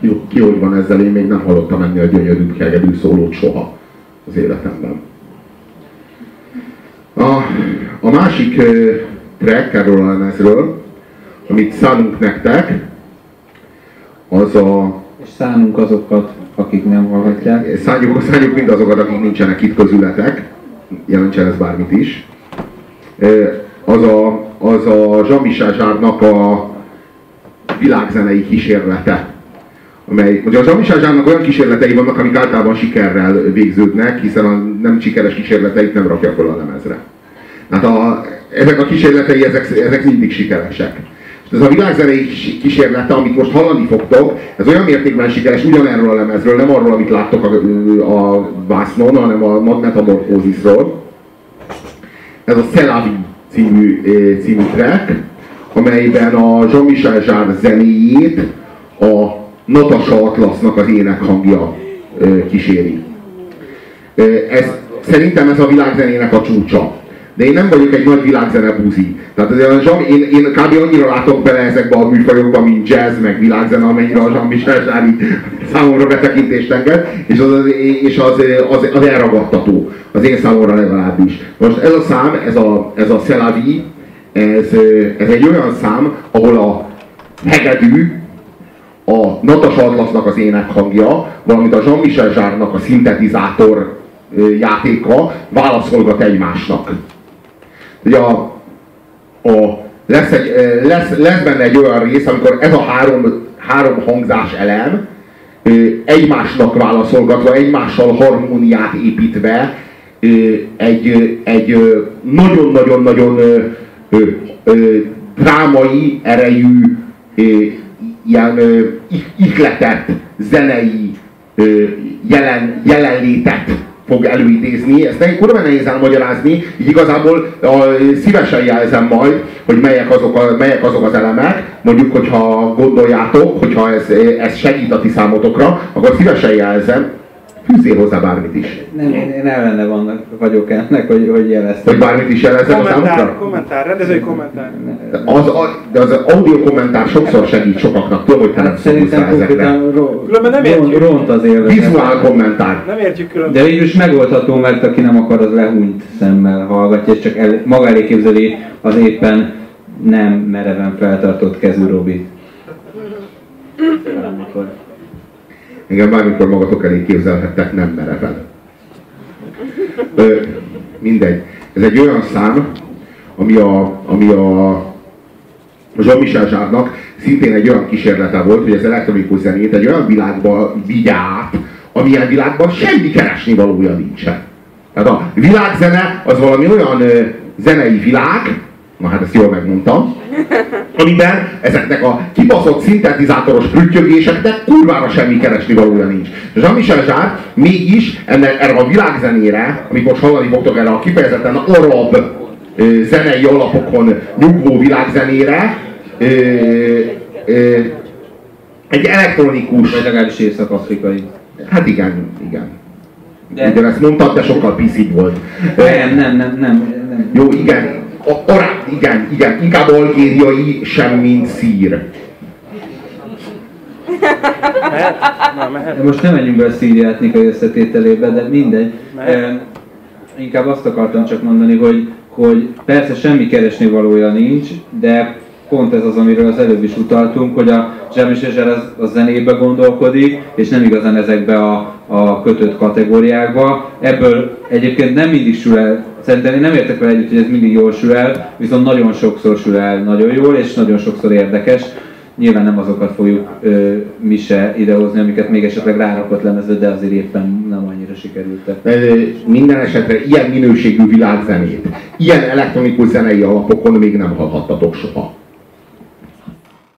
Ki, ki hogy van ezzel, én még nem hallottam ennél gyönyörű kegedű szólót soha az életemben. A, a másik track erről a lemezről, amit szánunk nektek, az a... És szánunk azokat, akik nem hallhatják. Szánjuk, szánjuk mindazokat, akik nincsenek itt közületek, jelentsen ez bármit is. Az a, az a Jean-Michel Zsárnak a világzenei kísérlete. Amely, ugye a Jean-Michel Zsárnak olyan kísérletei vannak, amik általában sikerrel végződnek, hiszen a nem sikeres kísérleteit nem rakja fel a lemezre. Hát a, ezek a kísérletei, ezek, ezek mindig sikeresek. És ez a világzenei kísérlete, amit most hallani fogtok, ez olyan mértékben sikeres, ugyanerről a lemezről, nem arról, amit láttok a, a vásznon, hanem a Metamorphosisról. Ez a Szelavi című, című track, amelyben a Jean-Michel Jarre zenéjét a Natasha Atlasnak az énekhangja kíséri. Ez, szerintem ez a világzenének a csúcsa. De én nem vagyok egy nagy világzene buzi. Tehát azért, én, én kb. annyira látok bele ezekbe a műfajokba, mint jazz, meg világzene, amennyire a Jean-Michel Jarre számomra betekintést enged, és az, az, és az, az, az elragadtató, az én számomra legalábbis. Most ez a szám, ez a, ez a Szelavi, ez, ez egy olyan szám, ahol a hegedű, a Natasha Atlasnak az énekhangja, valamint a Jean-Michel Zsárnak a szintetizátor játéka válaszolgat egymásnak. Ugye a, a, lesz, egy, lesz, lesz benne egy olyan rész, amikor ez a három, három hangzás elem egymásnak válaszolgatva, egymással harmóniát építve egy nagyon-nagyon-nagyon drámai erejű ilyen ihletett zenei jelen, jelenlétet fog előidézni. Ezt nekem kurva nehéz elmagyarázni, így igazából a, szívesen jelzem majd, hogy melyek azok, a, melyek azok az elemek, mondjuk, hogyha gondoljátok, hogyha ez, ez segít a ti számotokra, akkor szívesen jelzem, fűzzél hozzá bármit is. Nem, én, én ellene vannak, vagyok ennek, hogy, hogy jeleztem. Hogy bármit is jeleztem a számukra? Kommentár, rendezői kommentár. Az, a, de az audio kommentár sokszor segít sokaknak, tudom, hogy te nem Szerintem konkrétan különben nem értjük. Ront az élvezet. Vizuál kommentár. Nem értjük különben. De így is megoldható, mert aki nem akar, az lehúnyt szemmel hallgatja, és csak el, maga elé képzeli az éppen nem mereven feltartott kezű Robit. Amikor Engem bármikor magatok elé képzelhettek, nem mereven. Ö, mindegy. Ez egy olyan szám, ami a, ami a Jean-Michel Zsárnak szintén egy olyan kísérlete volt, hogy az elektronikus zenét egy olyan világba vigye át, amilyen világban semmi keresni valója nincsen. Tehát a világzene az valami olyan ö, zenei világ, na hát ezt jól megmondtam, amiben ezeknek a kibaszott szintetizátoros prüttyögéseknek kurvára semmi keresni valója nincs. Jean-Michel Jarre mégis ennek, erre a világzenére, amit most hallani fogtok erre a kifejezetten arab ö, zenei alapokon nyugvó világzenére, ö, ö, egy elektronikus... Vagy legalábbis észak-afrikai. Hát igen, igen. De... Ugyanezt mondtad, de sokkal piszibb volt. Nem, nem, nem, nem. nem. Jó, igen, Orá, igen, igen, inkább algériai sem, mint szír. Mehet? Na, mehet. Most nem menjünk be a szíri etnikai összetételébe, de mindegy. E, inkább azt akartam csak mondani, hogy, hogy persze semmi keresni valója nincs, de pont ez az, amiről az előbb is utaltunk, hogy a Zsemis Ezser az a zenébe gondolkodik, és nem igazán ezekbe a, a kötött kategóriákba. Ebből egyébként nem mindig sül el, szerintem én nem értek vele együtt, hogy ez mindig jól sül el, viszont nagyon sokszor sül el nagyon jól, és nagyon sokszor érdekes. Nyilván nem azokat fogjuk ö, mi se idehozni, amiket még esetleg rárakott lemezre, de azért éppen nem annyira sikerültek. Minden esetre ilyen minőségű világzenét, ilyen elektronikus zenei alapokon még nem hallhattatok soha.